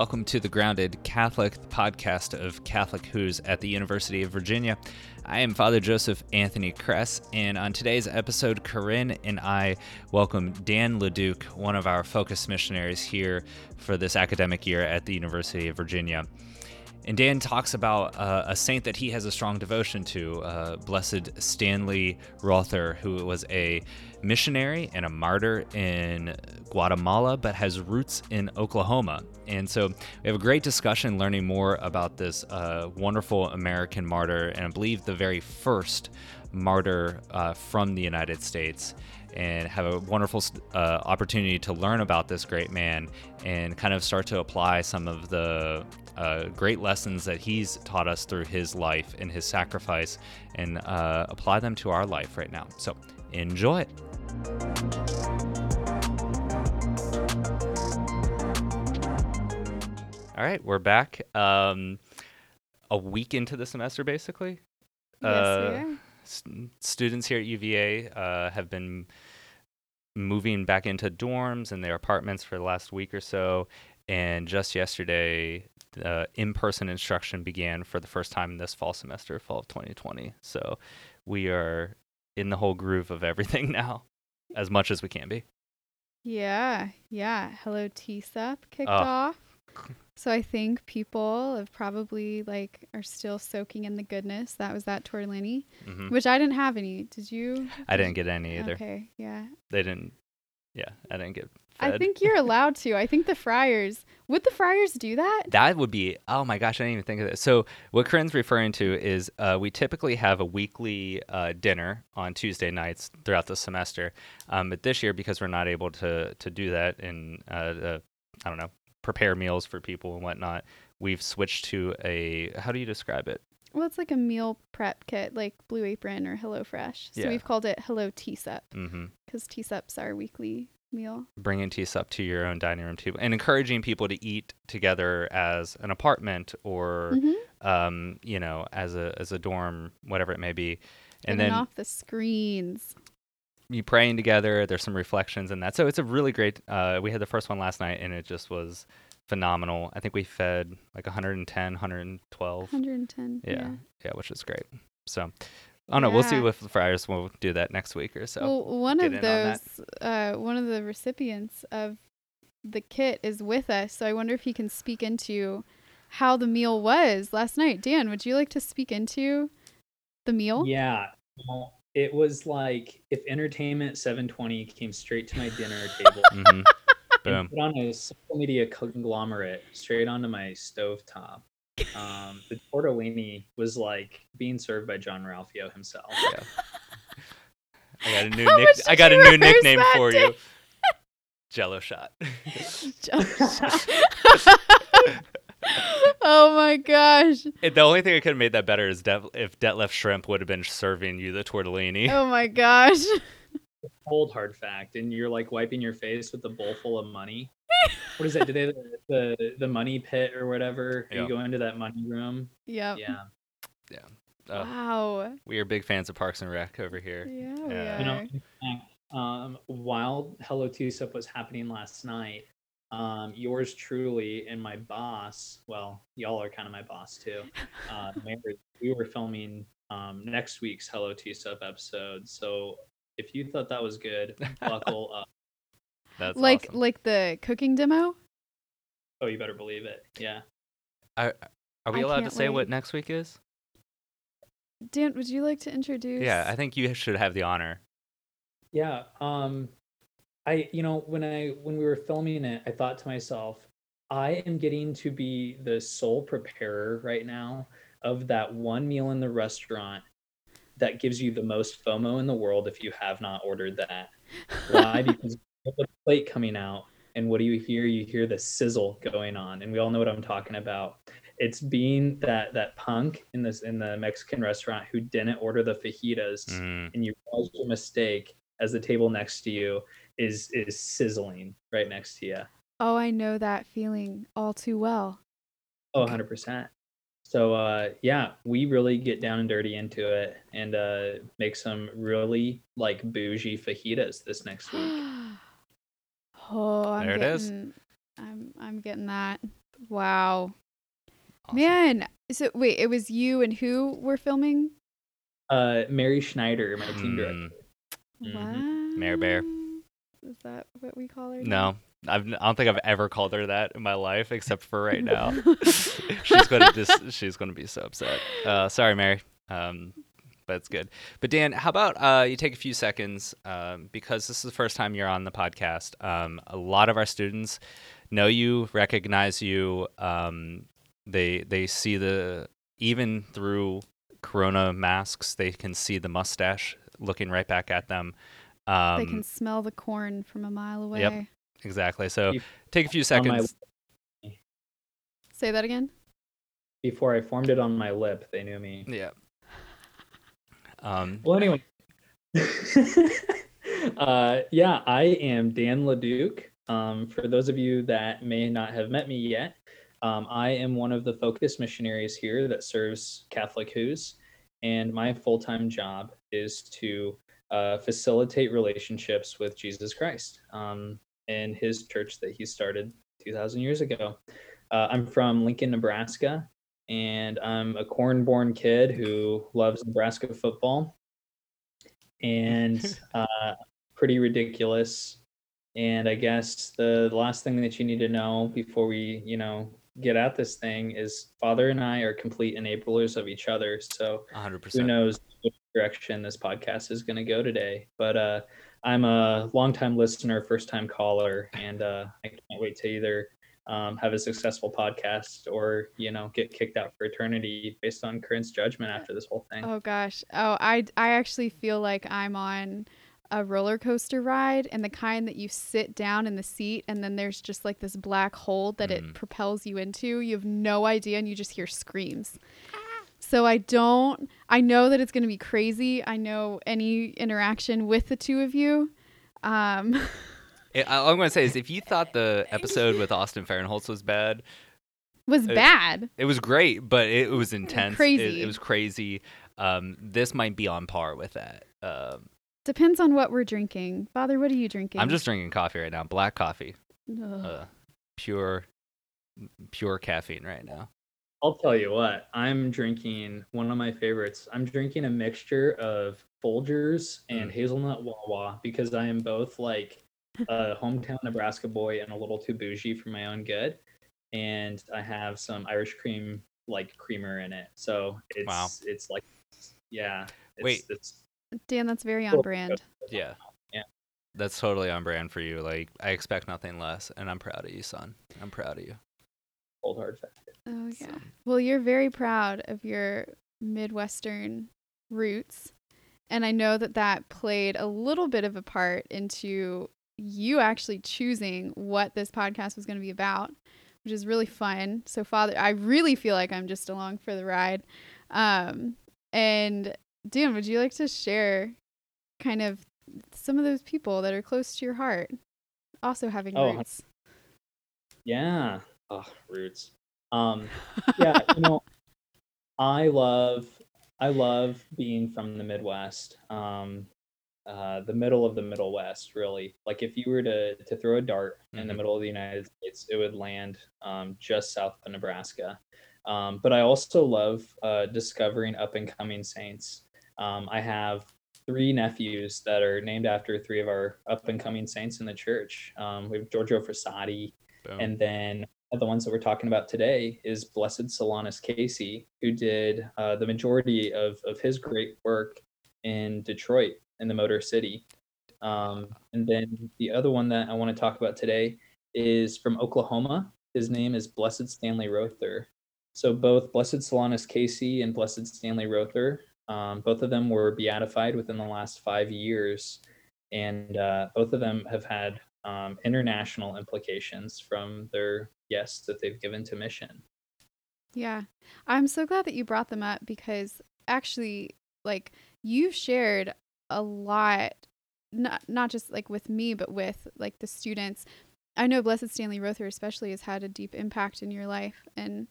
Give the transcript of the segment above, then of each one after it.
Welcome to the Grounded Catholic podcast of Catholic Hoos at the University of Virginia. I am Father Joseph Anthony Kress, and on today's episode, Corinne and I welcome Dan LeDuc, one of our focus missionaries here for this academic year at the University of Virginia. And Dan talks about uh, a saint that he has a strong devotion to, uh, Blessed Stanley Rother, who was a missionary and a martyr in Guatemala, but has roots in Oklahoma. And so we have a great discussion learning more about this uh, wonderful American martyr, and I believe the very first martyr uh, from the United States and have a wonderful uh, opportunity to learn about this great man and kind of start to apply some of the uh, great lessons that he's taught us through his life and his sacrifice and uh, apply them to our life right now. So enjoy it. All right, we're back. Um, a week into the semester, basically. Yes, Uh, we are. St- students here at UVA uh, have been moving back into dorms and their apartments for the last week or so. And just yesterday, uh, in person instruction began for the first time this fall semester, fall of 2020. So we are in the whole groove of everything now, as much as we can be. Yeah, yeah. Hello TSUP kicked Oh. off. So I think people have probably like are still soaking in the goodness. That was that tortellini, hmm which I didn't have any. Did you? I didn't get any either. Okay, yeah. They didn't. Yeah, I didn't get. I think you're allowed to. I think the Friars would the Friars do that? That would be oh my gosh, I didn't even think of that. So what Corinne's referring to is uh, we typically have a weekly uh, dinner on Tuesday nights throughout the semester, um, but this year because we're not able to to do that uh, uh, I don't know prepare meals for people and whatnot, we've switched to a how do you describe it? Well, it's like a meal prep kit, like Blue Apron or HelloFresh. So Yeah. we've called it Hello TSUP because TSUP's our weekly meal. Bringing teas up to your own dining room table and encouraging people to eat together as an apartment or Mhm. um, you know as a as a dorm, whatever it may be. And Getting then off the screens. You praying together. There's some reflections in that. So it's a really great. Uh, we had the first one last night, and it just was phenomenal. I think we fed like 110, 112. 110. Yeah, yeah. yeah, which is great. So, I don't know. We'll see if the Friars. We'll do that next week or so. well, one get of in on those, uh, one of the recipients of the kit is with us. So I wonder if he can speak into how the meal was last night. Dan, would you like to speak into the meal? Yeah. Well, it was like if Entertainment 720 came straight to my dinner table hmm and Boom. put on a social media conglomerate straight onto my stovetop. Um, the tortellini was like being served by Jean-Ralphio himself. Yeah. I got a new nick- I got a new nickname for Dan? you. Jello shot. oh my gosh. It- the only thing that could have made that better is Dev- if Detlef Shrimp would have been serving you the tortellini. Oh my gosh. Cold hard fact, and you're like wiping your face with a bowl full of money. What is that? Did they the the, the money pit or whatever? Yeah. You go into that money room. Yep. Yeah. Uh, Wow. We are big fans of Parks and Rec over here. Yeah, we Yeah. You know, are. in fact, um, while Hello TSUP was happening last night, um, yours truly and my boss, well, y'all are kind of my boss too. Uh, Mary, we were filming um, next week's Hello TSUP episode. So if you thought that was good, buckle up. That's like awesome. like the cooking demo? Oh, you better believe it. Yeah. Are, are we I allowed to can't say what next week is? Dan, would you like to introduce? Yeah, I think you should have the honor. Yeah. Um I you know when I when we were filming it, I thought to myself, I am getting to be the sole preparer right now of that one meal in the restaurant that gives you the most FOMO in the world if you have not ordered that. Why? because you have the plate coming out and what do you hear? You hear the sizzle going on and we all know what I'm talking about. It's being that that punk in this in the Mexican restaurant who didn't order the fajitas Mm, and you realize your mistake as the table next to you is is sizzling right next to you. Oh, I know that feeling all too well. Oh, 100%. So uh yeah, we really get down and dirty into it and uh make some really like bougie fajitas this next week. oh, I'm There it is. getting, I'm I'm getting that. Wow. Awesome. Man, so wait, it was you and who were filming? Uh, Mary Schneider, my team Mm, director. Mhm. Wow. Mary Bear. Is that what we call her? No, I've, I don't think I've ever called her that in my life, except for right now. she's gonna just she's gonna be so upset. Uh, sorry, Mary. Um, but it's good. But Dan, how about uh, you take a few seconds um, because this is the first time you're on the podcast. Um, a lot of our students know you, recognize you. Um, they they see the even through Corona masks, they can see the mustache looking right back at them. Um, they can smell the corn from a mile away. Yep, exactly. So You- take a few on my- seconds. Say that again. Before I formed it on my lip, they knew me. Yeah. Um, Well, anyway. uh, yeah, I am Dan LeDuc. Um, for those of you that may not have met me yet, um, I am one of the focus missionaries here that serves Catholic Hoos, and my full time job is to uh, facilitate relationships with Jesus Christ um, and his church that he started 2,000 years ago. Uh, I'm from Lincoln, Nebraska, and I'm a corn born kid who loves Nebraska football and uh, pretty ridiculous. And I guess the last thing that you need to know before we, you know, get at this thing is Father and I are complete enablers of each other. So 100%. who knows direction this podcast is going to go today. But uh, I'm a longtime listener, first time caller, and uh, I can't wait to either um, have a successful podcast or, you know, get kicked out for eternity based on Corinne's judgment after this whole thing. Oh gosh. Oh, I I actually feel like I'm on a roller coaster ride and the kind that you sit down in the seat and then there's just like this black hole that Mm. it propels you into. You have no idea and you just hear screams. So I don't I know that it's going to be crazy. I know any interaction with the two of you um I- all I'm going to say is if you thought the episode with Austin Fahrenholtz was bad, was Uh, bad. it was great, but it was intense. It- Crazy. It, was crazy. Um, this might be on par with that. Um, Depends on what we're drinking. Father, what are you drinking? I'm just drinking coffee right now, black coffee, uh, pure, pure caffeine right now. I'll tell you what, I'm drinking one of my favorites. I'm drinking a mixture of Folgers and Mm. hazelnut Wawa because I am both like a hometown Nebraska boy and a little too bougie for my own good. And I have some Irish cream like creamer in it. So it's Wow. it's like yeah. It's, Wait. it's Dan, that's very on brand. Yeah. Yeah. That's totally on brand for you. Like I expect nothing less, and I'm proud of you, son. I'm proud of you. Old hard fact. Oh yeah. So- Well, you're very proud of your Midwestern roots, and I know that that played a little bit of a part into you actually choosing what this podcast was going to be about, which is really fun. So, Father, I really feel like I'm just along for the ride. Um, and Dan, would you like to share kind of some of those people that are close to your heart, also having Oh, roots? Yeah. Oh, roots. Um yeah, you know, I love I love being from the Midwest. Um uh the middle of the Middle West, really. Like if you were to to throw a dart in the Mhm. middle of the United States, it would land um just south of Nebraska. Um, but I also love uh, discovering up and coming saints. Um, I have three nephews that are named after three of our up and coming saints in the church. Um, we have Giorgio Frassati, and then the ones that we're talking about today is Blessed Solanus Casey, who did uh, the majority of, of his great work in Detroit, in the Motor City. Um, and then the other one that I want to talk about today is from Oklahoma. His name is Blessed Stanley Rother. So both Blessed Solanus Casey and Blessed Stanley Rother, um, both of them were beatified within the last five years, and uh, both of them have had um, international implications from their yes that they've given to mission. Yeah. I'm so glad that you brought them up because actually like you've shared a lot not not just like with me but with like the students. I know Blessed Stanley Rother especially has had a deep impact in your life and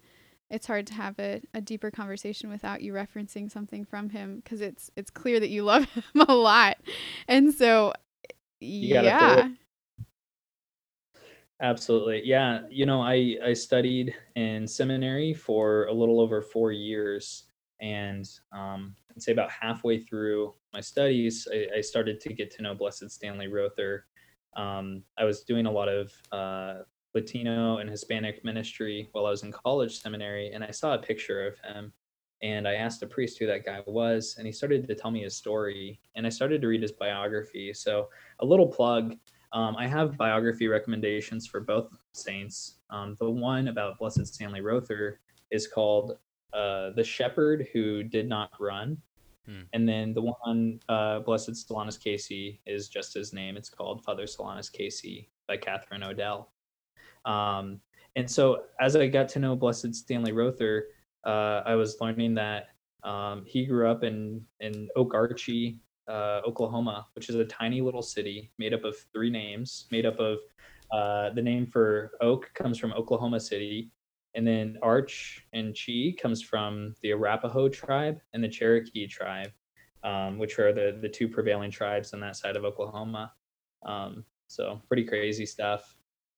it's hard to have a, a deeper conversation without you referencing something from him because it's it's clear that you love him a lot. And so throw yeah. Absolutely. Yeah. You know, I, I studied in seminary for a little over four years. And um, I'd say about halfway through my studies, I, I started to get to know Blessed Stanley Rother. Um, I was doing a lot of uh, Latino and Hispanic ministry while I was in college seminary, and I saw a picture of him. And I asked a priest who that guy was, and he started to tell me his story. And I started to read his biography. So, a little plug um, I have biography recommendations for both saints. Um, the one about Blessed Stanley Rother is called uh, The Shepherd Who Did Not Run. Hmm. And then the one, uh, Blessed Solanus Casey, is just his name. It's called Father Solanus Casey by Catherine Odell. Um, and so as I got to know Blessed Stanley Rother, uh, I was learning that um, he grew up in, in Okarche uh, Oklahoma, which is a tiny little city made up of three names, made up of uh, the name for Oak comes from Oklahoma City, and then Arch and Chi comes from the Arapaho tribe and the Cherokee tribe, um, which are the, the two prevailing tribes on that side of Oklahoma. Um, so pretty crazy stuff.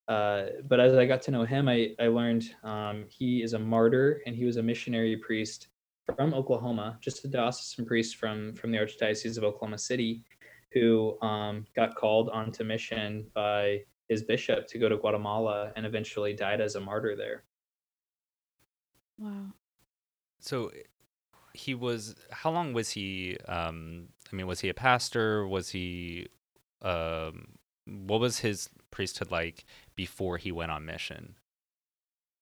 Uh, but as I got to know him, I, I learned um, he is a martyr and he was a missionary priest from Oklahoma, just a diocesan priest from from the Archdiocese of Oklahoma City, who um, got called onto mission by his bishop to go to Guatemala and eventually died as a martyr there. Wow. So he was how long was he um I mean was he a pastor was he um what was his priesthood like before he went on mission?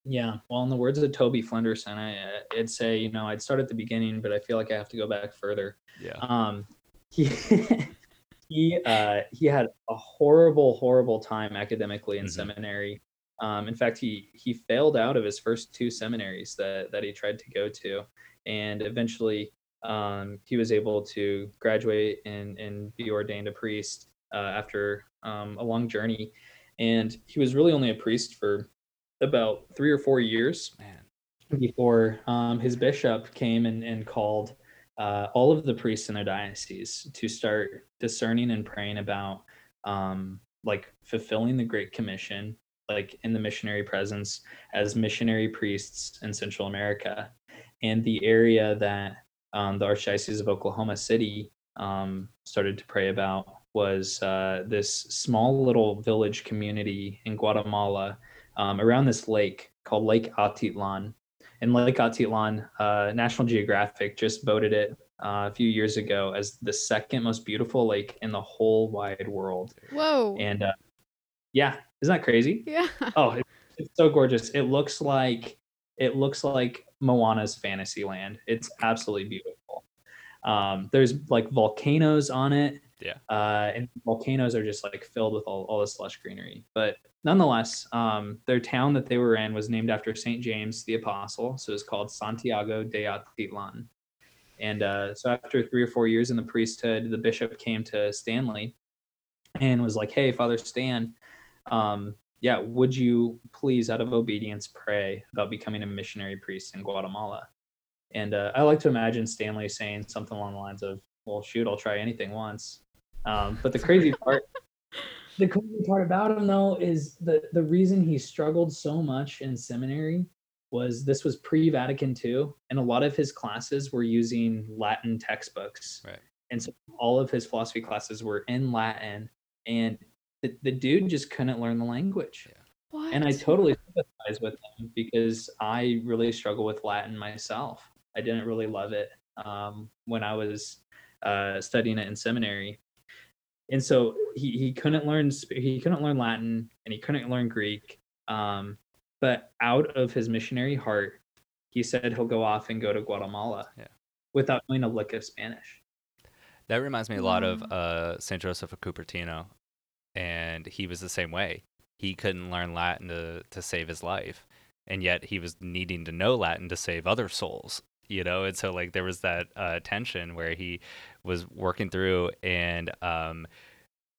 Yeah, well, in the words of Toby Flenderson, I, I'd say, you know, I'd start at the beginning, but I feel like I have to go back further. Yeah. Um, he he uh, he had a horrible, horrible time academically in mm-hmm. seminary. Um, in fact, he he failed out of his first two seminaries that that he tried to go to, and eventually um, he was able to graduate and and be ordained a priest uh, after um, a long journey. And he was really only a priest for about three or four years Man. before um, his bishop came and, and called uh, all of the priests in their diocese to start discerning and praying about um, like fulfilling the Great Commission, like in the missionary presence as missionary priests in Central America. And the area that um, the Archdiocese of Oklahoma City um, started to pray about was uh, this small little village community in Guatemala um, around this lake called Lake Atitlan. And Lake Atitlan, uh, National Geographic just voted it uh, a few years ago as the second most beautiful lake in the whole wide world. Whoa! And uh, yeah, isn't that crazy? Yeah. Oh, it, it's so gorgeous. It looks like it looks like Moana's Fantasyland. It's absolutely beautiful. Um, there's like volcanoes on it. Yeah. Uh, and volcanoes are just like filled with all, all this lush greenery. But nonetheless, um, their town that they were in was named after St. James the Apostle. So it's called Santiago de Atitlan. And uh, so after three or four years in the priesthood, the bishop came to Stanley and was like, Hey, Father Stan, um, yeah, would you please, out of obedience, pray about becoming a missionary priest in Guatemala? And uh, I like to imagine Stanley saying something along the lines of, Well, shoot, I'll try anything once. Um, but the crazy part, the crazy part about him though is the the reason he struggled so much in seminary was this was pre Vatican II, and a lot of his classes were using Latin textbooks. Right. And so all of his philosophy classes were in Latin, and the, the dude just couldn't learn the language. Yeah. What? And I totally sympathize with him because I really struggle with Latin myself. I didn't really love it um, when I was uh, studying it in seminary and so he, he couldn't learn he couldn't learn Latin and he couldn't learn Greek. Um, but out of his missionary heart, he said he'll go off and go to Guatemala yeah. without knowing a lick of Spanish. That reminds me a lot of uh, Saint Joseph of Cupertino, and he was the same way. He couldn't learn Latin to to save his life, and yet he was needing to know Latin to save other souls you know and so like there was that uh, tension where he was working through and um,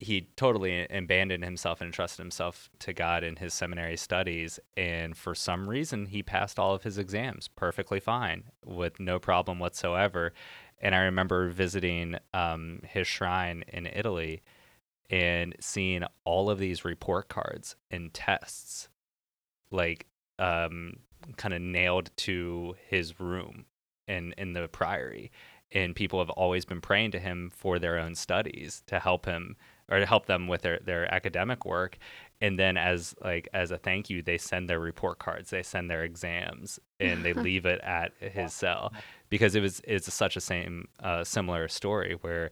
he totally abandoned himself and entrusted himself to God in his seminary studies. And for some reason, he passed all of his exams perfectly fine with no problem whatsoever. And I remember visiting um, his shrine in Italy and seeing all of these report cards and tests like um, kind of nailed to his room in in the priory. And people have always been praying to him for their own studies to help him or to help them with their, their academic work. And then as like as a thank you they send their report cards they send their exams and they leave it at his cell. Because it was it's such a same uh, similar story where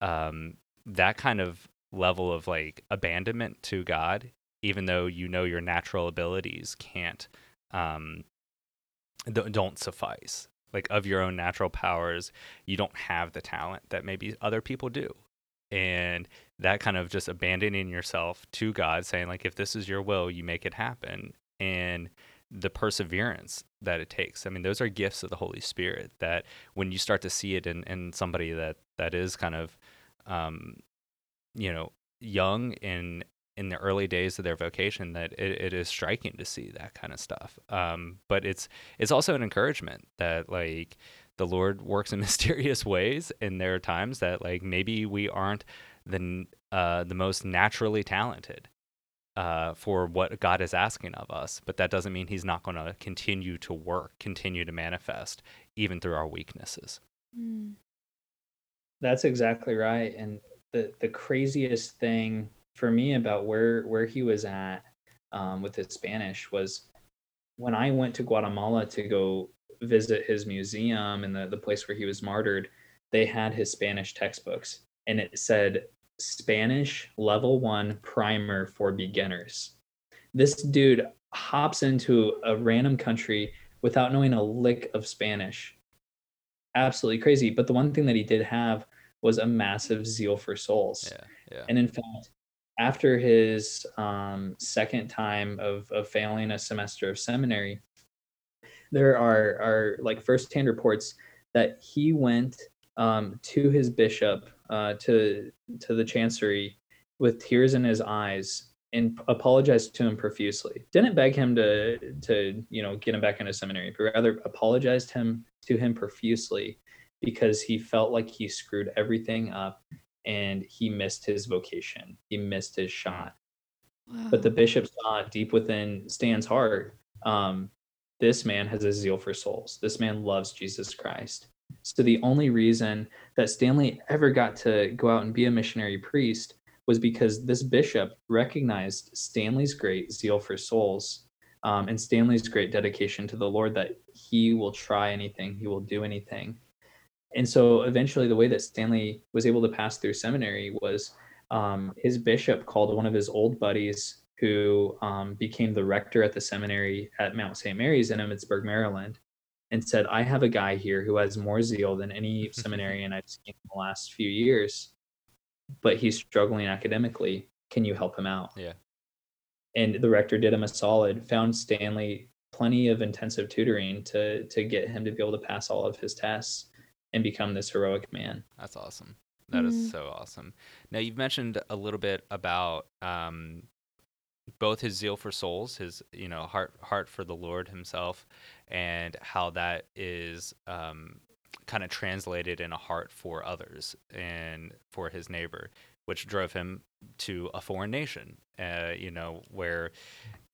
um, that kind of level of like abandonment to god even though you know your natural abilities can't um, don't suffice like of your own natural powers you don't have the talent that maybe other people do and that kind of just abandoning yourself to God, saying, like, if this is your will, you make it happen. And the perseverance that it takes. I mean, those are gifts of the Holy Spirit that when you start to see it in, in somebody that, that is kind of, um, you know, young in in the early days of their vocation that it, it is striking to see that kind of stuff. Um, but it's it's also an encouragement that like the Lord works in mysterious ways, and there are times that like maybe we aren't the uh, the most naturally talented uh, for what God is asking of us, but that doesn't mean He's not going to continue to work, continue to manifest, even through our weaknesses. Mm. That's exactly right, and the the craziest thing for me about where where he was at um, with his Spanish was when I went to Guatemala to go visit his museum and the, the place where he was martyred, they had his Spanish textbooks and it said Spanish level one primer for beginners. This dude hops into a random country without knowing a lick of Spanish. Absolutely crazy. But the one thing that he did have was a massive zeal for souls. Yeah, yeah. And in fact, after his um, second time of, of failing a semester of seminary, there are are like firsthand reports that he went um, to his bishop uh, to to the chancery with tears in his eyes and apologized to him profusely. Didn't beg him to to you know get him back into seminary, but rather apologized him to him profusely because he felt like he screwed everything up and he missed his vocation. He missed his shot. Wow. But the bishop saw deep within Stan's heart um, this man has a zeal for souls. This man loves Jesus Christ. So the only reason that Stanley ever got to go out and be a missionary priest was because this bishop recognized Stanley's great zeal for souls um, and Stanley's great dedication to the Lord that he will try anything, he will do anything. And so eventually, the way that Stanley was able to pass through seminary was um, his bishop called one of his old buddies who um, became the rector at the seminary at Mount St. Mary's in Emmitsburg, Maryland, and said, I have a guy here who has more zeal than any seminarian I've seen in the last few years, but he's struggling academically. Can you help him out? Yeah. And the rector did him a solid, found Stanley plenty of intensive tutoring to to get him to be able to pass all of his tests and become this heroic man. That's awesome. That mm-hmm. is so awesome. Now you've mentioned a little bit about um, both his zeal for souls, his you know heart heart for the Lord Himself, and how that is um, kind of translated in a heart for others and for his neighbor, which drove him to a foreign nation. Uh, you know where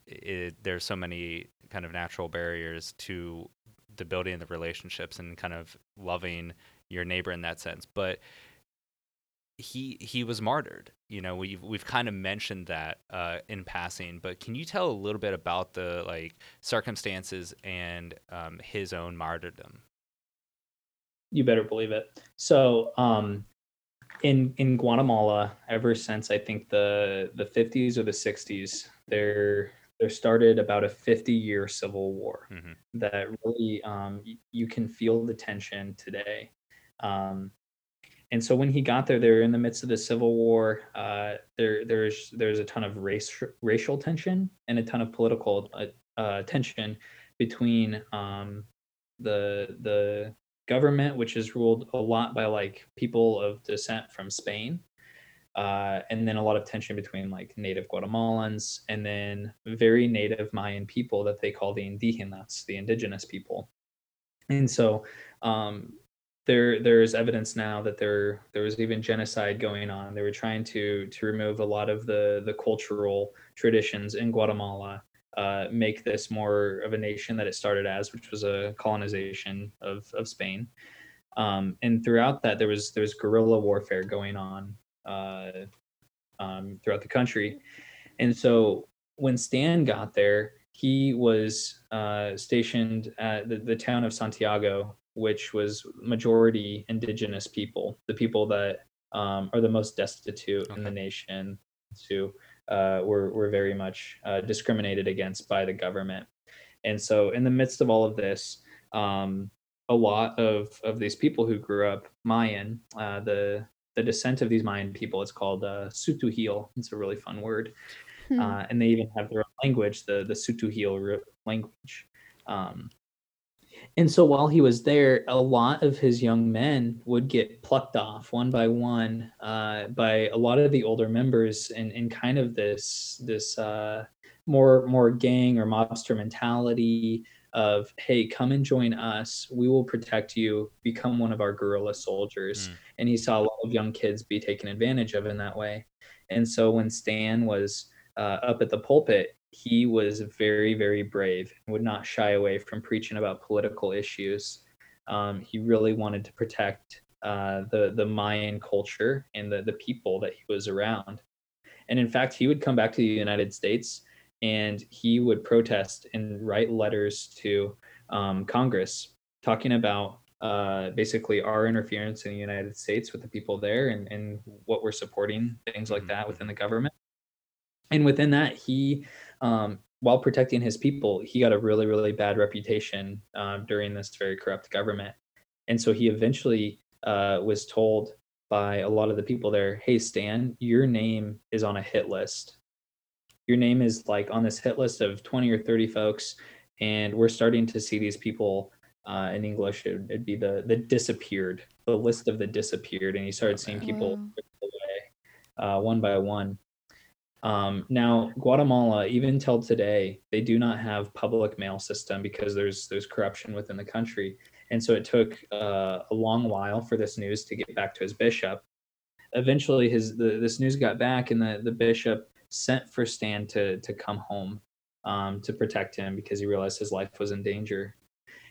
it, there's so many kind of natural barriers to the building of the relationships and kind of loving your neighbor in that sense, but he he was martyred. You know, we've we've kind of mentioned that uh, in passing, but can you tell a little bit about the like circumstances and um, his own martyrdom? You better believe it. So, um, in in Guatemala, ever since I think the the 50s or the 60s, there there started about a 50 year civil war mm-hmm. that really um, you can feel the tension today. Um, and so when he got there, they're in the midst of the civil war. Uh, there, there's there's a ton of race racial tension and a ton of political uh, uh, tension between um, the the government, which is ruled a lot by like people of descent from Spain, uh, and then a lot of tension between like native Guatemalans and then very native Mayan people that they call the indígenas, the indigenous people. And so um, there there's evidence now that there there was even genocide going on. They were trying to to remove a lot of the the cultural traditions in Guatemala, uh, make this more of a nation that it started as, which was a colonization of of Spain. Um, and throughout that, there was there was guerrilla warfare going on uh, um, throughout the country. And so when Stan got there, he was uh, stationed at the, the town of Santiago, which was majority indigenous people, the people that um, are the most destitute okay. in the nation, who uh, were, were very much uh, discriminated against by the government. And so, in the midst of all of this, um, a lot of, of these people who grew up Mayan, uh, the the descent of these Mayan people, it's called uh, Tz'utujil. It's a really fun word. Hmm. Uh, and they even have their own language, the the Tz'utujil language. Um, and so while he was there, a lot of his young men would get plucked off one by one uh, by a lot of the older members in, in kind of this this uh, more more gang or mobster mentality of hey come and join us we will protect you become one of our guerrilla soldiers mm. and he saw a lot of young kids be taken advantage of in that way and so when stan was uh, up at the pulpit, he was very, very brave and would not shy away from preaching about political issues. Um, he really wanted to protect uh, the the Mayan culture and the the people that he was around. And in fact, he would come back to the United States and he would protest and write letters to um, Congress talking about uh, basically our interference in the United States with the people there and, and what we're supporting, things like mm-hmm. that within the government. And within that he um, while protecting his people he got a really really bad reputation um, during this very corrupt government. And so he eventually uh, was told by a lot of the people there hey stan your name is on a hit list your name is like on this hit list of 20 or 30 folks and we're starting to see these people uh, in english it, would be the the disappeared the list of the disappeared and you started seeing people uh, one by one. Um, now, Guatemala, even till today, they do not have public mail system because there's there's corruption within the country, and so it took uh, a long while for this news to get back to his bishop. Eventually, his the, this news got back, and the the bishop sent for Stan to to come home um, to protect him because he realized his life was in danger.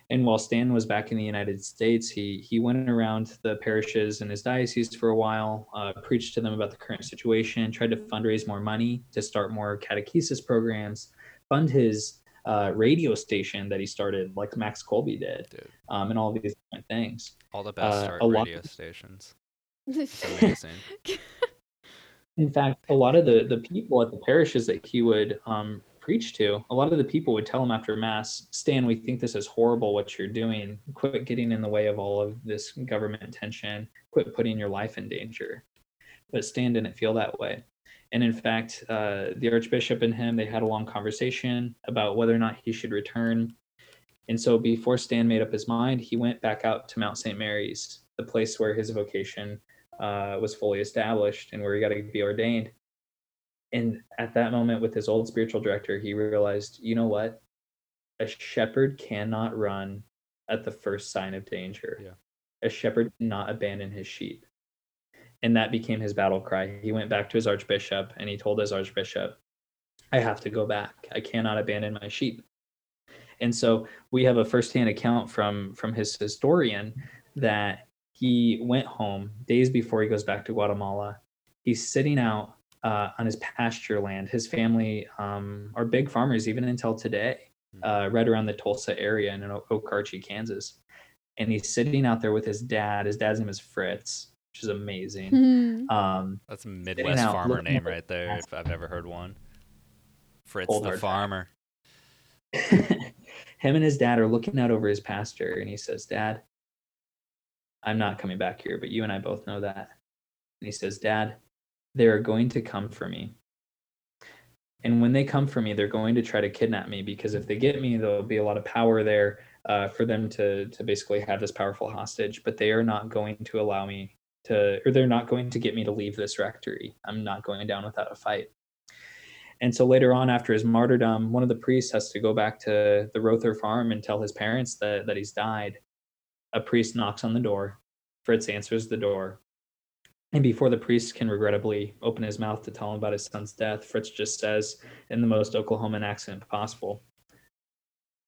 And while Stan was back in the United States, he he went around the parishes in his diocese for a while, uh, preached to them about the current situation, tried to fundraise more money to start more catechesis programs, fund his uh, radio station that he started, like Max Kolbe did, um, and all these different things. All the best uh, radio of... stations. amazing. In fact, a lot of the the people at the parishes that he would um, preach to, a lot of the people would tell him after mass, Stan, we think this is horrible what you're doing. Quit getting in the way of all of this government tension. Quit putting your life in danger. But Stan didn't feel that way. And in fact, uh, the Archbishop and him, they had a long conversation about whether or not he should return. And so before Stan made up his mind, he went back out to Mount St. Mary's, the place where his vocation uh, was fully established and where he got to be ordained. And at that moment with his old spiritual director he realized you know what? A shepherd cannot run at the first sign of danger. Yeah. a shepherd cannot abandon his sheep. And that became his battle cry. He went back to his archbishop and he told his archbishop i have to go back. I cannot abandon my sheep. And so we have a firsthand account from from his historian that he went home days before he goes back to guatemala he's sitting out uh, on his pasture land. His family um, are big farmers even until today, hmm. uh, right around the Tulsa area in Okarche, Kansas. And he's sitting out there with his dad. His dad's name is Fritz, which is amazing. Mm-hmm. Um, That's a Midwest farmer name right there, if I've ever heard one. Fritz the farmer. Him and his dad are looking out over his pasture, and he says, Dad, I'm not coming back here, but you and I both know that. And he says, Dad, they are going to come for me. And when they come for me, they're going to try to kidnap me because if they get me, there'll be a lot of power there uh, for them to to basically have this powerful hostage. But they are not going to allow me to, or they're not going to get me to leave this rectory. I'm not going down without a fight. And so later on, after his martyrdom, one of the priests has to go back to the Rother farm and tell his parents that that he's died. A priest knocks on the door, Fritz answers the door. And before the priest can regrettably open his mouth to tell him about his son's death, Fritz just says, in the most Oklahoman accent possible,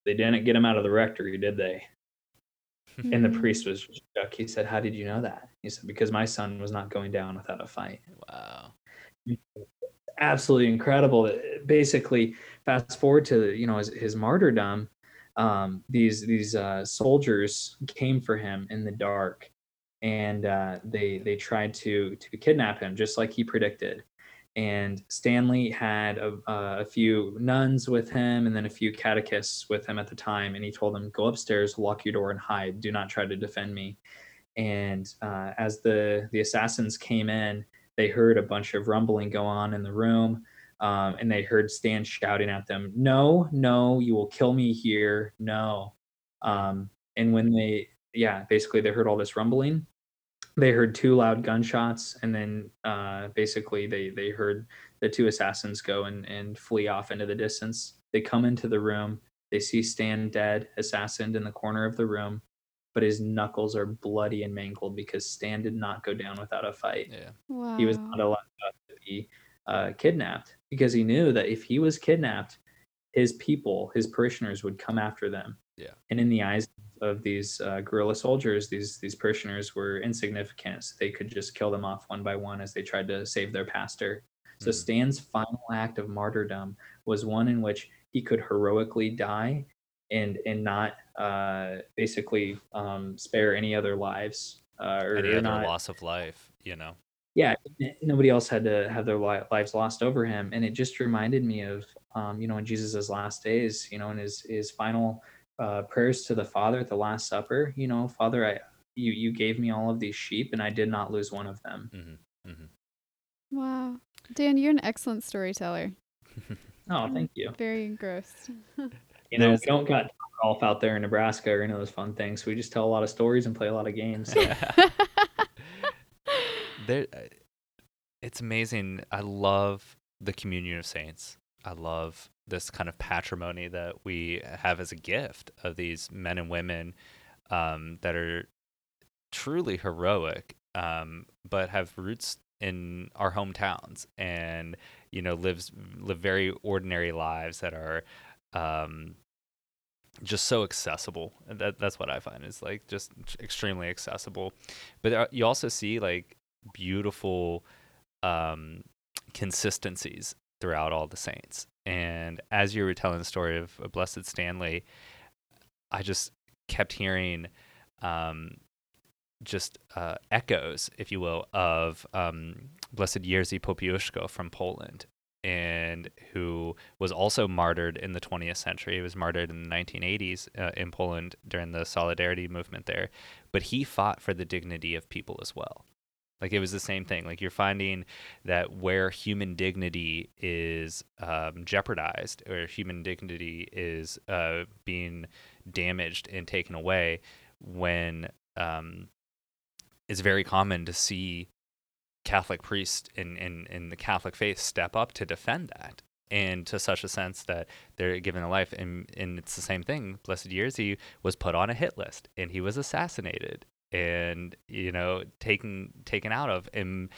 They didn't get him out of the rectory, did they? And the Mm. priest was shook. He said, How did you know that? He said, Because my son was not going down without a fight. Wow. Absolutely incredible. Basically, fast forward to you know his, his martyrdom. Um, these these uh, soldiers came for him in the dark, and uh, they they tried to to kidnap him, just like he predicted. And Stanley had a, a few nuns with him, and then a few catechists with him at the time. And he told them, "Go upstairs, lock your door, and hide. Do not try to defend me." And uh, as the the assassins came in, they heard a bunch of rumbling go on in the room um, and they heard stan shouting at them no no you will kill me here. No. Um, and when they yeah basically they heard all this rumbling. They heard two loud gunshots and then uh, basically they they heard the two assassins go and, and flee off into the distance. They come into the room. They see stan dead assassined in the corner of the room but his knuckles are bloody and mangled because stan did not go down without a fight. Yeah. Wow. he was not allowed to be uh, kidnapped because he knew that if he was kidnapped, his people, his parishioners, would come after them. Yeah. And in the eyes of these uh, guerrilla soldiers, these these parishioners were insignificant. So they could just kill them off one by one as they tried to save their pastor. So Mhm. Stan's final act of martyrdom was one in which he could heroically die and and not uh, basically um, spare any other lives uh, or, Any other not loss of life, you know. Yeah nobody else had to have their lives lost over him and it just reminded me of um, you know in jesus' last days you know in his his final uh, prayers to the father at the last supper you know father i you you gave me all of these sheep and i did not lose one of them hmm hmm Wow. Dan, you're an excellent storyteller. oh thank you Very engrossed. you know There's- we don't got golf out there in nebraska or any of those fun things we just tell a lot of stories and play a lot of games there uh, it's amazing i love the communion of saints i love this kind of patrimony that we have as a gift of these men and women um, that are truly heroic um, but have roots in our hometowns and you know lives live very ordinary lives that are um, just so accessible. That that's what I find is like just extremely accessible. But you also see like beautiful um, consistencies throughout all the saints. And as you were telling the story of Blessed Stanley, I just kept hearing um, just uh, echoes, if you will, of um, Blessed Jerzy Popiełuszko from Poland, and who was also martyred in the 20th century. He was martyred in the 1980s uh, in Poland during the Solidarity movement there, but he fought for the dignity of people as well. Like it was the same thing. Like you're finding that where human dignity is um, jeopardized or human dignity is uh, being damaged and taken away, when um, it's very common to see Catholic priests in, in, in the Catholic faith step up to defend that. And to such a sense that they're given a life, and, and it's the same thing. Blessed Jerzy was put on a hit list, and he was assassinated, and you know taken taken out of. And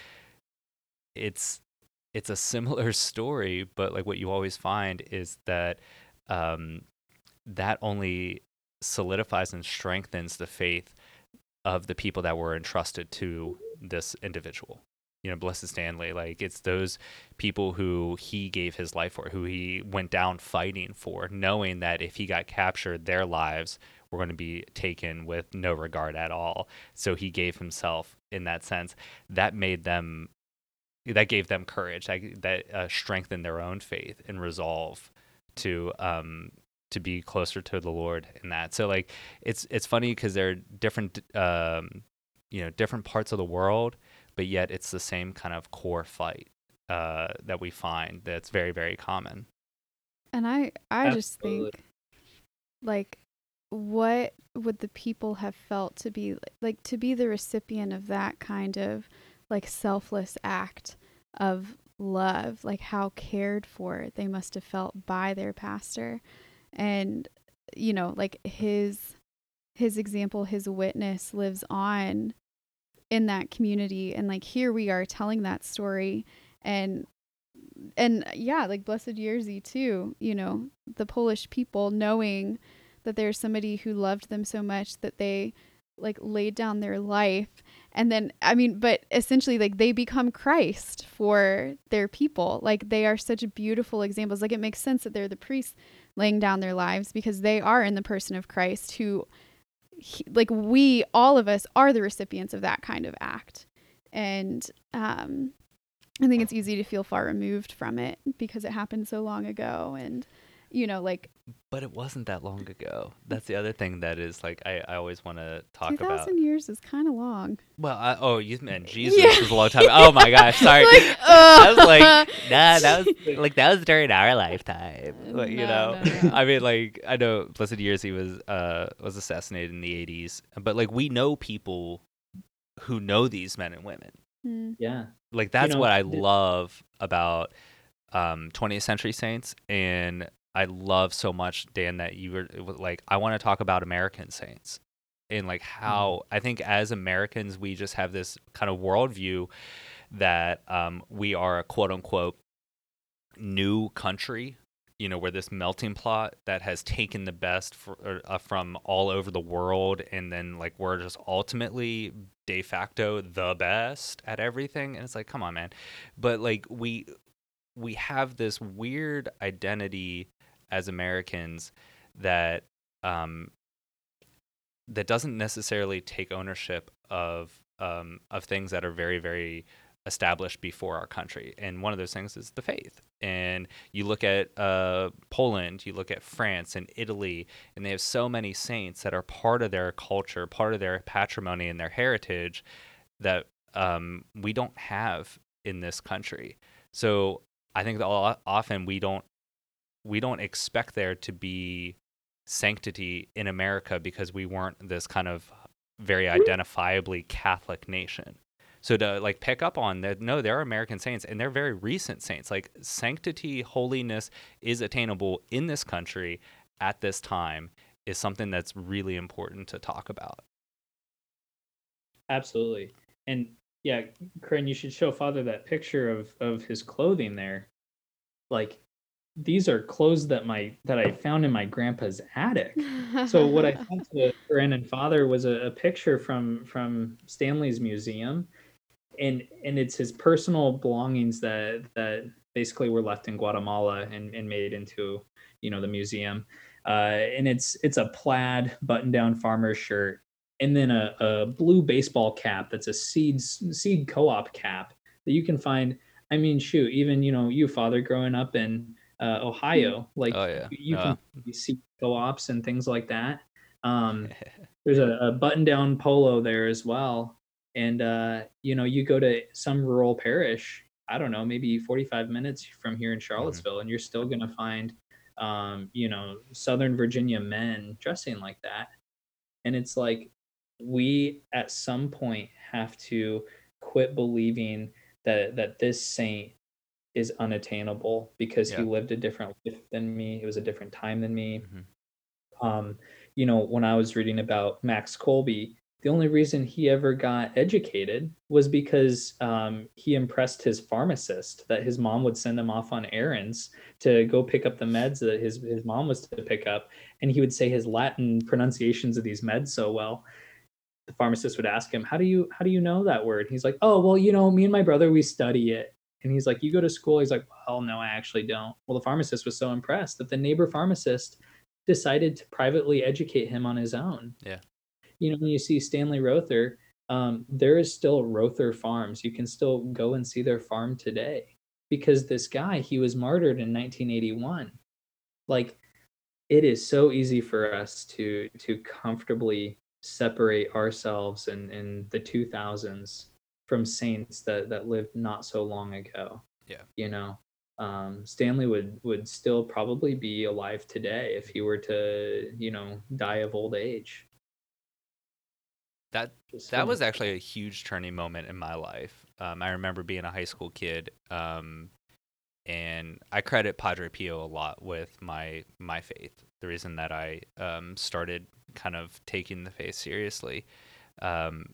it's it's a similar story, but like what you always find is that um, that only solidifies and strengthens the faith of the people that were entrusted to this individual. You know, Blessed Stanley, like it's those people who he gave his life for, who he went down fighting for, knowing that if he got captured, their lives were going to be taken with no regard at all. So he gave himself in that sense. That made them, that gave them courage, that, that uh, strengthened their own faith and resolve to um, to be closer to the Lord in that. So like it's it's funny because they're different um you know different parts of the world, but yet it's the same kind of core fight uh that we find that's very very common. And I I just think like what would the people have felt to be like to be the recipient of that kind of like selfless act of love like how cared for they must have felt by their pastor? And you know like his his example his witness lives on in that community and like here we are telling that story. And and yeah like blessed Jerzy too you know the polish people knowing that there's somebody who loved them so much that they like laid down their life. And then i mean but essentially like they become christ for their people. Like they are such beautiful examples. Like it makes sense that they're the priests laying down their lives because they are in the person of christ who he, like we all of us are the recipients of that kind of act. And um i think it's easy to feel far removed from it because it happened so long ago. And you know like but it wasn't that long ago that's the other thing that is like i, I always want to talk 2000 about years is kind of long well I, oh you meant jesus Yeah. was a long time oh my gosh sorry Like, I was like, uh, nah, that was like that was during our lifetime. Like, you know, no, no. I mean, like I know Blessed Jerzy was uh was assassinated in the '80s, but like we know people who know these men and women. Hmm. Yeah. Like that's know, what I love about um 20th century saints, and I love so much Dan that you were like I want to talk about American saints and like how I think as Americans we just have this kind of worldview that um, we are a quote unquote new country. You know, we're this melting pot that has taken the best for, uh, from all over the world, and then like we're just ultimately de facto the best at everything. And it's like, come on, man. But like we we have this weird identity as Americans that um, that doesn't necessarily take ownership of um, of things that are very very established before our country. And one of those things is the faith. And you look at uh, Poland, you look at France and Italy, and they have so many saints that are part of their culture, part of their patrimony and their heritage that um, we don't have in this country. So I think that often we don't we don't expect there to be sanctity in America because we weren't this kind of very mm-hmm. identifiably Catholic nation. So to like pick up on that, no, there are American saints and they're very recent saints. Like sanctity, holiness is attainable in this country at this time is something that's really important to talk about. Absolutely. And yeah, Corinne, you should show Father that picture of of his clothing there. Like these are clothes that my that I found in my grandpa's attic. So what I sent to Corinne and Father was a, a picture from from Stanley's museum, and and it's his personal belongings that that basically were left in Guatemala and, and made into you know the museum. Uh, and it's it's a plaid button down farmer shirt and then a, a blue baseball cap that's a seed seed co-op cap that you can find i mean shoot even you know you father growing up in uh, ohio like Oh, yeah. you Uh. can see co-ops and things like that. Um, there's a, a button down polo there as well. And uh, you know you go to some rural parish i don't know maybe 45 minutes from here in charlottesville and you're still going to find um, you know southern virginia men dressing like that. And it's like we at some point have to quit believing that that this saint is unattainable because he lived a different life than me it was a different time than me Mhm. um, you know, when I was reading about Max Kolbe, the only reason he ever got educated was because um, he impressed his pharmacist that his mom would send him off on errands to go pick up the meds that his, his mom was to pick up. And he would say his Latin pronunciations of these meds so well. The pharmacist would ask him, How do you how do you know that word? He's like, Oh, well, you know, me and my brother, we study it. And he's like, You go to school? He's like, Well, no, I actually don't. Well, the pharmacist was so impressed that the neighbor pharmacist decided to privately educate him on his own. Yeah. You know, when you see Stanley Rother, um, there is still Rother Farms. You can still go and see their farm today because this guy, he was martyred in 1981. Like, it is so easy for us to to comfortably separate ourselves in, in the 2000s from saints that that lived not so long ago. Yeah. You know, um, Stanley would would still probably be alive today if he were to, you know, die of old age. That Just that was actually a huge turning moment in my life. Um, I remember being a high school kid, um, and I credit Padre Pio a lot with my my faith. The reason that I um, started kind of taking the faith seriously, um,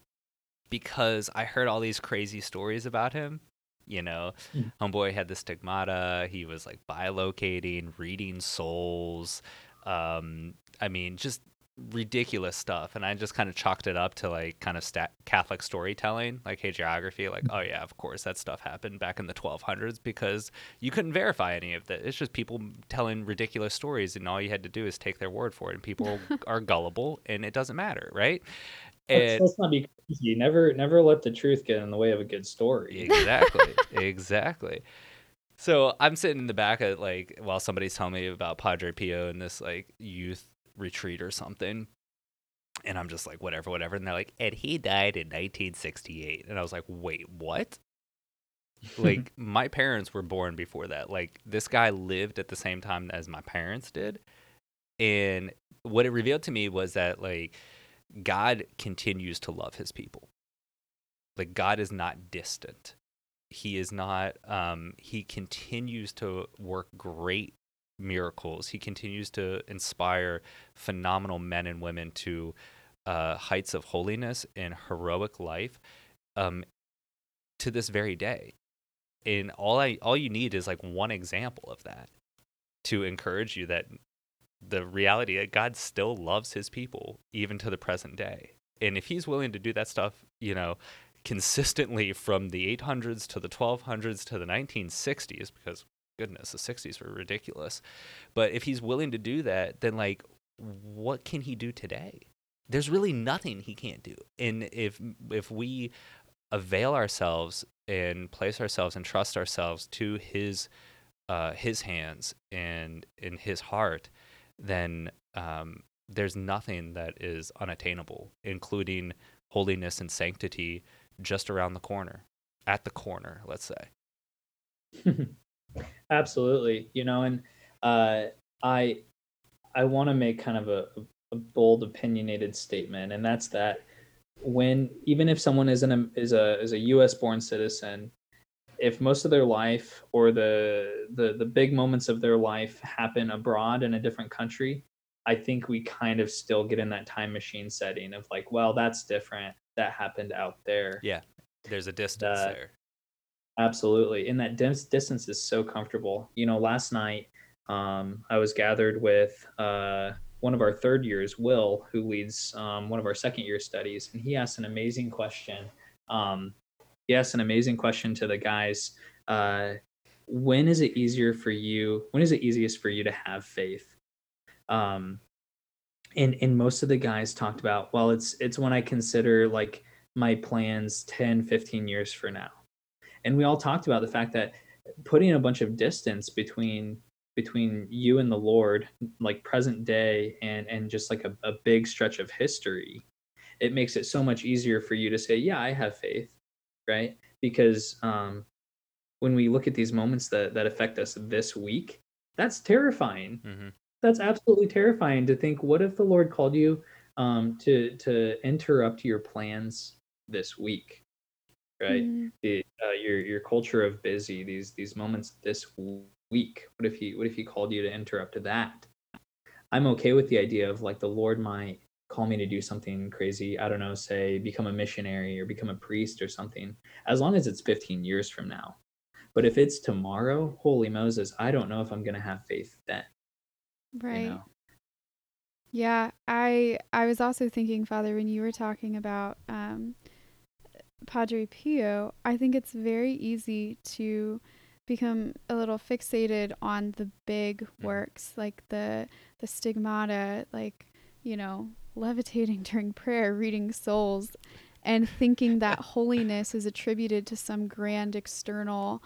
because I heard all these crazy stories about him. You know, mm. homeboy had the stigmata. He was like bilocating, reading souls. Um, I mean, just ridiculous stuff and i just kind of chalked it up to like kind of stat- catholic storytelling like hagiography like oh yeah of course that stuff happened back in the 1200s because you couldn't verify any of that it's just people telling ridiculous stories and all you had to do is take their word for it and people are gullible and it doesn't matter right and, let's, not be crazy never never let the truth get in the way of a good story exactly exactly so I'm sitting in the back of like while somebody's telling me about Padre Pio and this like youth retreat or something. And I'm just like, whatever, whatever. And they're like, and he died in 1968. And I was like, wait, what? like, my parents were born before that. Like, this guy lived at the same time as my parents did. And what it revealed to me was that, like, God continues to love his people. Like, God is not distant. He is not, um, he continues to work great miracles. He continues to inspire phenomenal men and women to uh, heights of holiness and heroic life um, to this very day. And all I all you need is like one example of that to encourage you that the reality that God still loves his people even to the present day. And if he's willing to do that stuff, you know, consistently from the 800s to the 1200s to the 1960s because goodness, the 60s were ridiculous. But if he's willing to do that, then like what can he do today? There's really nothing he can't do. And if if we avail ourselves and place ourselves and trust ourselves to his uh, his hands and in his heart, then um, there's nothing that is unattainable, including holiness and sanctity just around the corner, at the corner, let's say. Absolutely, you know, and uh, I I want to make kind of a, a bold, opinionated statement, and that's that when even if someone is an is a is a U.S. born citizen, if most of their life or the the the big moments of their life happen abroad in a different country, I think we kind of still get in that time machine setting of like, well, that's different. That happened out there. Yeah, there's a distance that, there. Absolutely. And that dis- distance is so comfortable. You know, last night um, I was gathered with uh, one of our third years, Will, who leads um, one of our second year studies, and he asked an amazing question. Um, asked an amazing question to the guys. Uh, when is it easier for you? When is it easiest for you to have faith? Um, and and most of the guys talked about, well, it's it's when I consider like my plans 10, 15 years for now and we all talked about the fact that putting a bunch of distance between between you and the lord like present day and and just like a, a big stretch of history it makes it so much easier for you to say yeah i have faith right because um when we look at these moments that that affect us this week that's terrifying mm-hmm. that's absolutely terrifying to think what if the lord called you um to to interrupt your plans this week right? Mm. The, uh, your your culture of busy, these these moments this week. What if he what if he called you to interrupt that? I'm okay with the idea of like the Lord might call me to do something crazy. I don't know, say become a missionary or become a priest or something. As long as it's 15 years from now. But if it's tomorrow, holy Moses, I don't know if I'm gonna have faith then. Right. You know? Yeah, I I was also thinking, Father, when you were talking about um, Padre Pio, I think it's very easy to become a little fixated on the big mm-hmm. works like the the stigmata like you know levitating during prayer reading souls and thinking that holiness is attributed to some grand external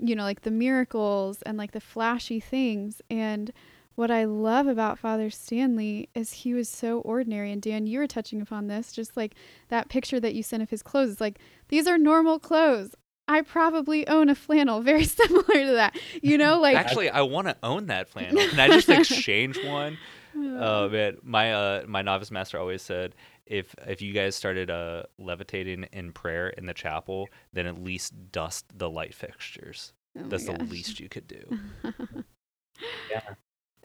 you know like the miracles and like the flashy things and what I love about Father Stanley is he was so ordinary. And Dan, you were touching upon this, just like that picture that you sent of his clothes. It's like, these are normal clothes. I probably own a flannel very similar to that. You know, like actually, I want to own that flannel. Can I just exchange one? Oh man, my uh, my novice master always said if if you guys started uh, levitating in prayer in the chapel, then at least dust the light fixtures. Oh That's the least you could do. yeah,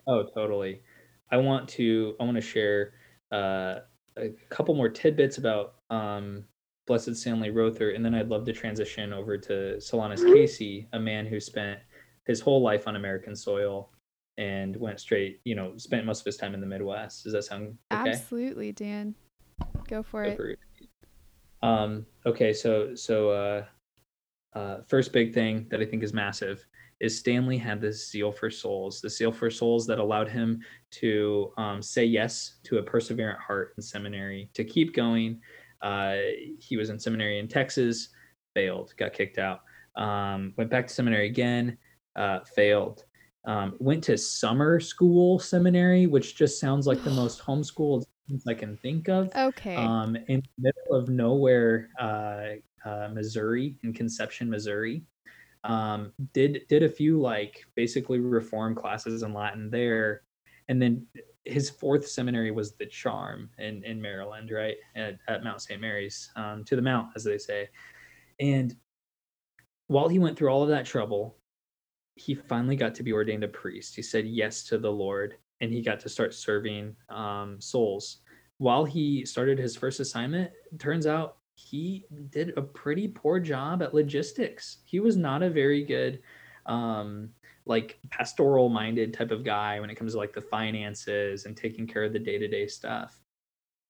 Oh, totally. I want to I want to share uh, a couple more tidbits about um, Blessed Stanley Rother, and then I'd love to transition over to Solanus Casey, a man who spent his whole life on American soil and went straight, you know, spent most of his time in the Midwest. Does that sound okay? Absolutely, Dan. Go for it. Um, okay, so so uh, uh, first big thing that I think is massive is Stanley had this zeal for souls, the zeal for souls that allowed him to um, say yes to a perseverant heart in seminary, to keep going. Uh, he was in seminary in Texas, failed, got kicked out. Um, went back to seminary again, uh, failed. Um, went to summer school seminary, which just sounds like the most homeschooled I can think of. Okay. Um, in the middle of nowhere, uh, uh, Missouri, in Conception, Missouri. Um, did did a few like basically reform classes in Latin there, and then his fourth seminary was the Charm in in Maryland, right at, at Mount St. Mary's, um, to the Mount, as they say. And while he went through all of that trouble, he finally got to be ordained a priest. He said yes to the Lord, and he got to start serving um, souls. While he started his first assignment, turns out he did a pretty poor job at logistics. He was not a very good um like pastoral minded type of guy when it comes to like the finances and taking care of the day-to-day stuff.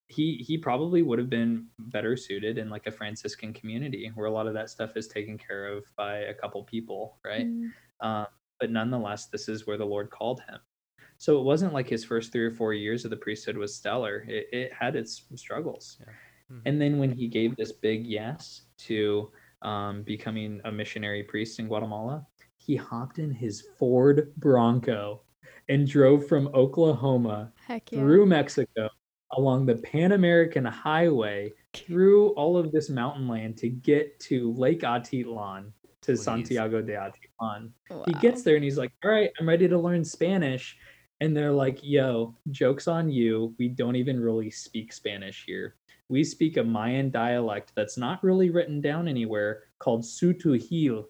He he probably would have been better suited in like a Franciscan community where a lot of that stuff is taken care of by a couple people, right? Mm. Um, but nonetheless, this is where the Lord called him. So it wasn't like his first three or four years of the priesthood was stellar. It, it had its struggles. Yeah. Mm-hmm. And then when he gave this big yes to um, becoming a missionary priest in Guatemala, he hopped in his Ford Bronco and drove from Oklahoma yeah. through Mexico along the Pan American Highway through all of this mountain land to get to Lake Atitlan to Please. Santiago de Atitlan. Wow. He gets there and he's like, All right, I'm ready to learn Spanish. And they're like, Yo, joke's on you. We don't even really speak Spanish here we speak a Mayan dialect that's not really written down anywhere called Tz'utujil.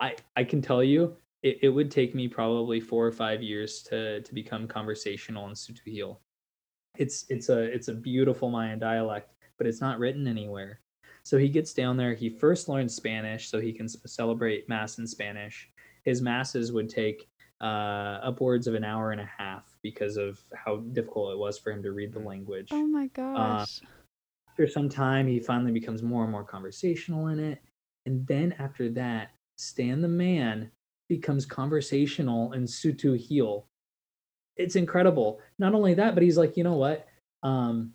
I I can tell you it, it would take me probably four or five years to to become conversational in Tz'utujil. It's it's a it's a beautiful Mayan dialect, but it's not written anywhere. So he gets down there. He first learns Spanish so he can celebrate mass in Spanish. His masses would take uh, upwards of an hour and a half because of how difficult it was for him to read the language. Oh my gosh. Uh, after some time, he finally becomes more and more conversational in it. And then after that, Stan the man becomes conversational in Tz'utujil. It's incredible. Not only that, but he's like, you know what? Um,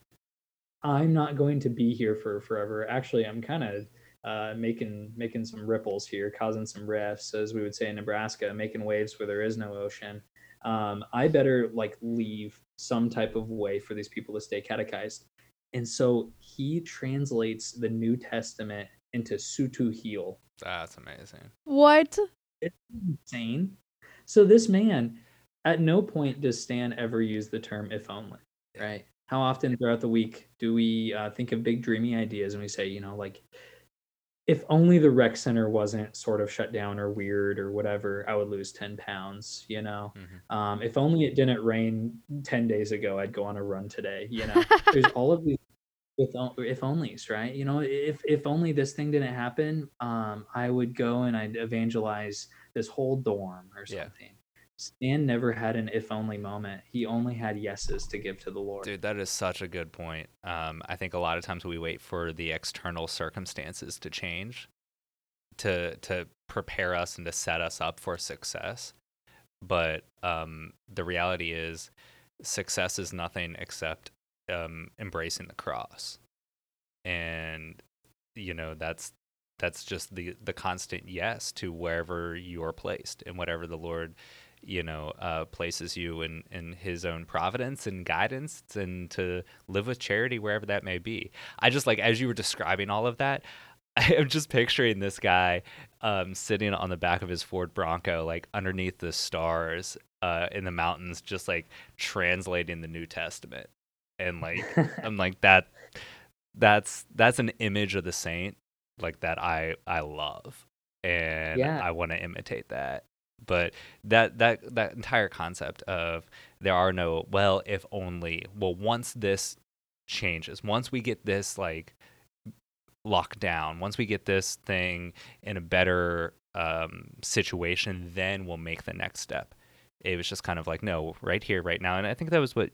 I'm not going to be here for forever. Actually, I'm kind of uh, making making some ripples here, causing some rifts, as we would say in Nebraska, making waves where there is no ocean. Um, I better like leave some type of way for these people to stay catechized. And so he translates the New Testament into Tz'utujil. That's amazing. What? It's insane. So this man, at no point does Stan ever use the term "if only." Right? How often throughout the week do we uh, think of big dreamy ideas and we say, you know, like if only the rec center wasn't sort of shut down or weird or whatever, I would lose 10 pounds, you know? Mm-hmm. Um, if only it didn't rain 10 days ago, I'd go on a run today, you know? There's all of these if, if onlys, right? You know, if, if only this thing didn't happen, um, I would go and I'd evangelize this whole dorm or something. Stan never had an if only moment. He only had yeses to give to the Lord. Dude, that is such a good point. Um, I think a lot of times we wait for the external circumstances to change to to prepare us and to set us up for success. But um, the reality is, success is nothing except um, embracing the cross, and you know that's that's just the the constant yes to wherever you are placed and whatever the Lord you know uh, places you in in his own providence and guidance and to live with charity wherever that may be. I just like as you were describing all of that i'm just picturing this guy um, sitting on the back of his ford bronco like underneath the stars uh, in the mountains just like translating the new testament. And like i'm like that that's that's an image of the saint like that i i love. And yeah. i want to imitate that but that that that entire concept of there are no well if only well once this changes once we get this like locked down, once we get this thing in a better um, situation, then we'll make the next step. It was just kind of like, no, right here, right now. And I think that was what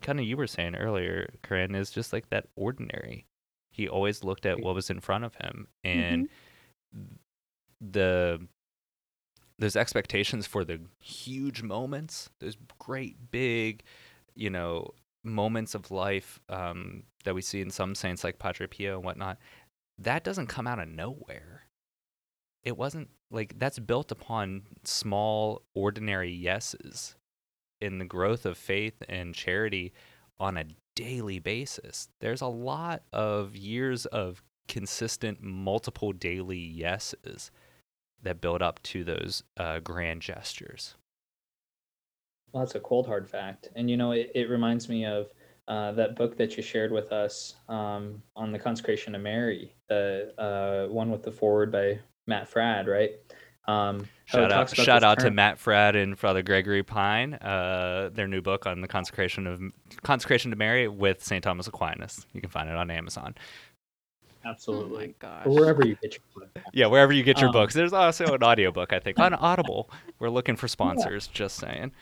kind of you were saying earlier, Corinne, is just like that ordinary. He always looked at what was in front of him. And the those expectations for the huge moments, those great big, you know, moments of life um, that we see in some saints like Padre Pio and whatnot, that doesn't come out of nowhere. It wasn't like that's built upon small, ordinary yeses in the growth of faith and charity on a daily basis. There's a lot of years of consistent, multiple daily yeses that build up to those uh, grand gestures. Well, that's a cold hard fact, and you know, it, it reminds me of uh, that book that you shared with us um, on the consecration of Mary, the uh, one with the forward by Matt Fradd, right? Um, shout out, shout out to Matt Fradd and Father Gregory Pine, uh, their new book on the consecration of consecration to Mary with St. Thomas Aquinas. You can find it on Amazon. Absolutely. Oh my gosh. Or wherever you get your book. Yeah, wherever you get your um, books. There's also an audiobook, I think, on Audible. We're looking for sponsors, yeah. just saying.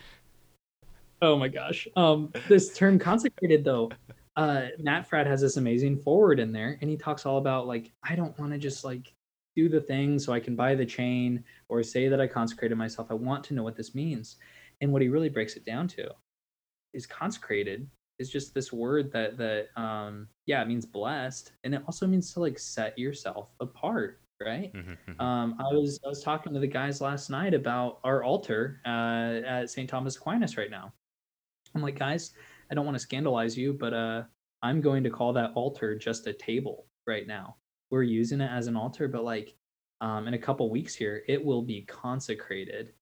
Oh my gosh. Um, this term consecrated though, uh, Matt Fradd has this amazing forward in there, and he talks all about like, I don't want to just like do the thing so I can buy the chain or say that I consecrated myself. I want to know what this means. And what he really breaks it down to is consecrated is just this word that that um yeah it means blessed and it also means to like set yourself apart right? Mm-hmm, mm-hmm. um i was i was talking to the guys last night about our altar uh at st thomas aquinas right now. I'm like guys i don't want to scandalize you but uh i'm going to call that altar just a table right now. We're using it as an altar but like um in a couple weeks here it will be consecrated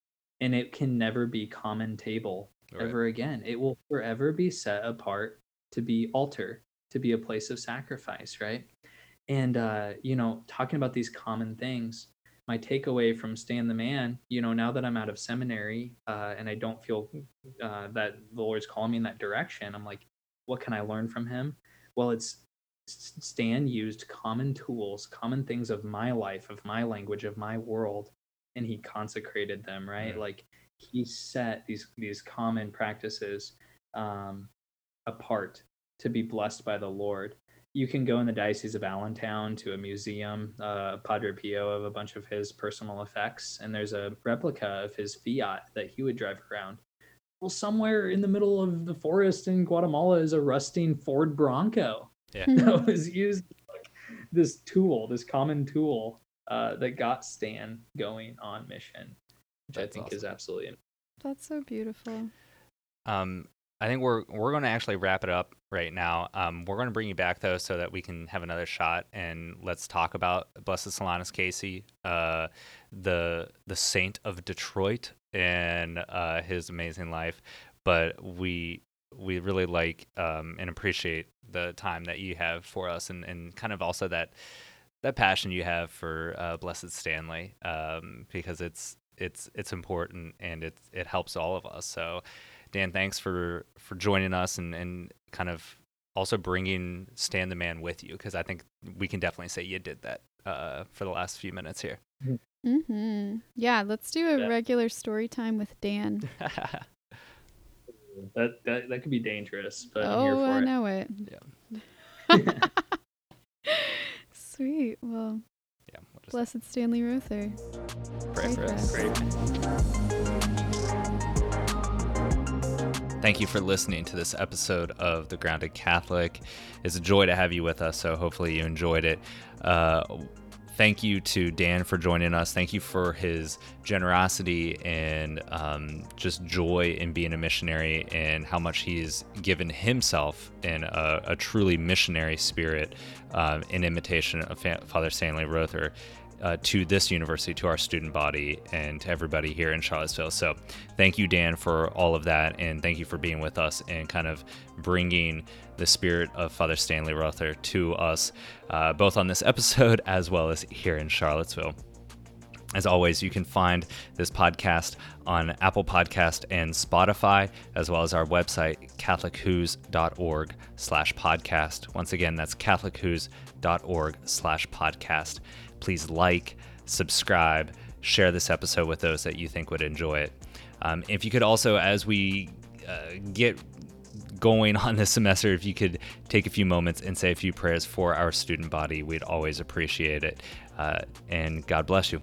and it can never be common table right. ever again. It will forever be set apart to be altar, to be a place of sacrifice, right? And uh, you know, talking about these common things, my takeaway from Stan the Man, you know, now that I'm out of seminary uh, and I don't feel uh, that the Lord's calling me in that direction, I'm like, what can I learn from him? Well, it's Stan used common tools, common things of my life, of my language, of my world, and he consecrated them, right? Mm. Like he set these these common practices um, apart to be blessed by the Lord. You can go in the Diocese of Allentown to a museum, uh, Padre Pio, of a bunch of his personal effects, and there's a replica of his Fiat that he would drive around. Well, somewhere in the middle of the forest in Guatemala is a rusting Ford Bronco yeah. that was used like this tool, this common tool uh, that got Stan going on mission which That's I think awesome. is absolutely. That's so beautiful. Um, I think we're we're going to actually wrap it up right now. Um, we're going to bring you back though, so that we can have another shot and let's talk about Blessed Solanus Casey, uh, the the saint of Detroit, and uh, his amazing life. But we we really like um, and appreciate the time that you have for us, and and kind of also that that passion you have for uh, Blessed Stanley, um, because it's it's it's important and it it helps all of us. So, Dan, thanks for for joining us and and kind of also bringing Stan the Man with you because I think we can definitely say you did that uh, for the last few minutes here. Mm-hmm. Yeah, let's do a yeah. regular story time with Dan. that, that that could be dangerous, but oh, i it. know it. Yeah. Sweet. Well, Blessed Stanley Rother. Pray, Pray for us. Thank you for listening to this episode of The Grounded Catholic. It's a joy to have you with us, so hopefully you enjoyed it. Uh, thank you to Dan for joining us. Thank you for his generosity and um, just joy in being a missionary and how much he's given himself in a, a truly missionary spirit uh, in imitation of Father Stanley Rother uh, to this university, to our student body, and to everybody here in Charlottesville. So, thank you, Dan, for all of that, and thank you for being with us and kind of bringing the spirit of Father Stanley Rother to us, uh, both on this episode as well as here in Charlottesville. As always, you can find this podcast on Apple Podcast and Spotify, as well as our website, catholichoosorg slash podcast. Once again, that's catholichoosorg slash podcast. Please like, subscribe, share this episode with those that you think would enjoy it. Um, if you could also, as we uh, get going on this semester, if you could take a few moments and say a few prayers for our student body, we'd always appreciate it. Uh, and God bless you.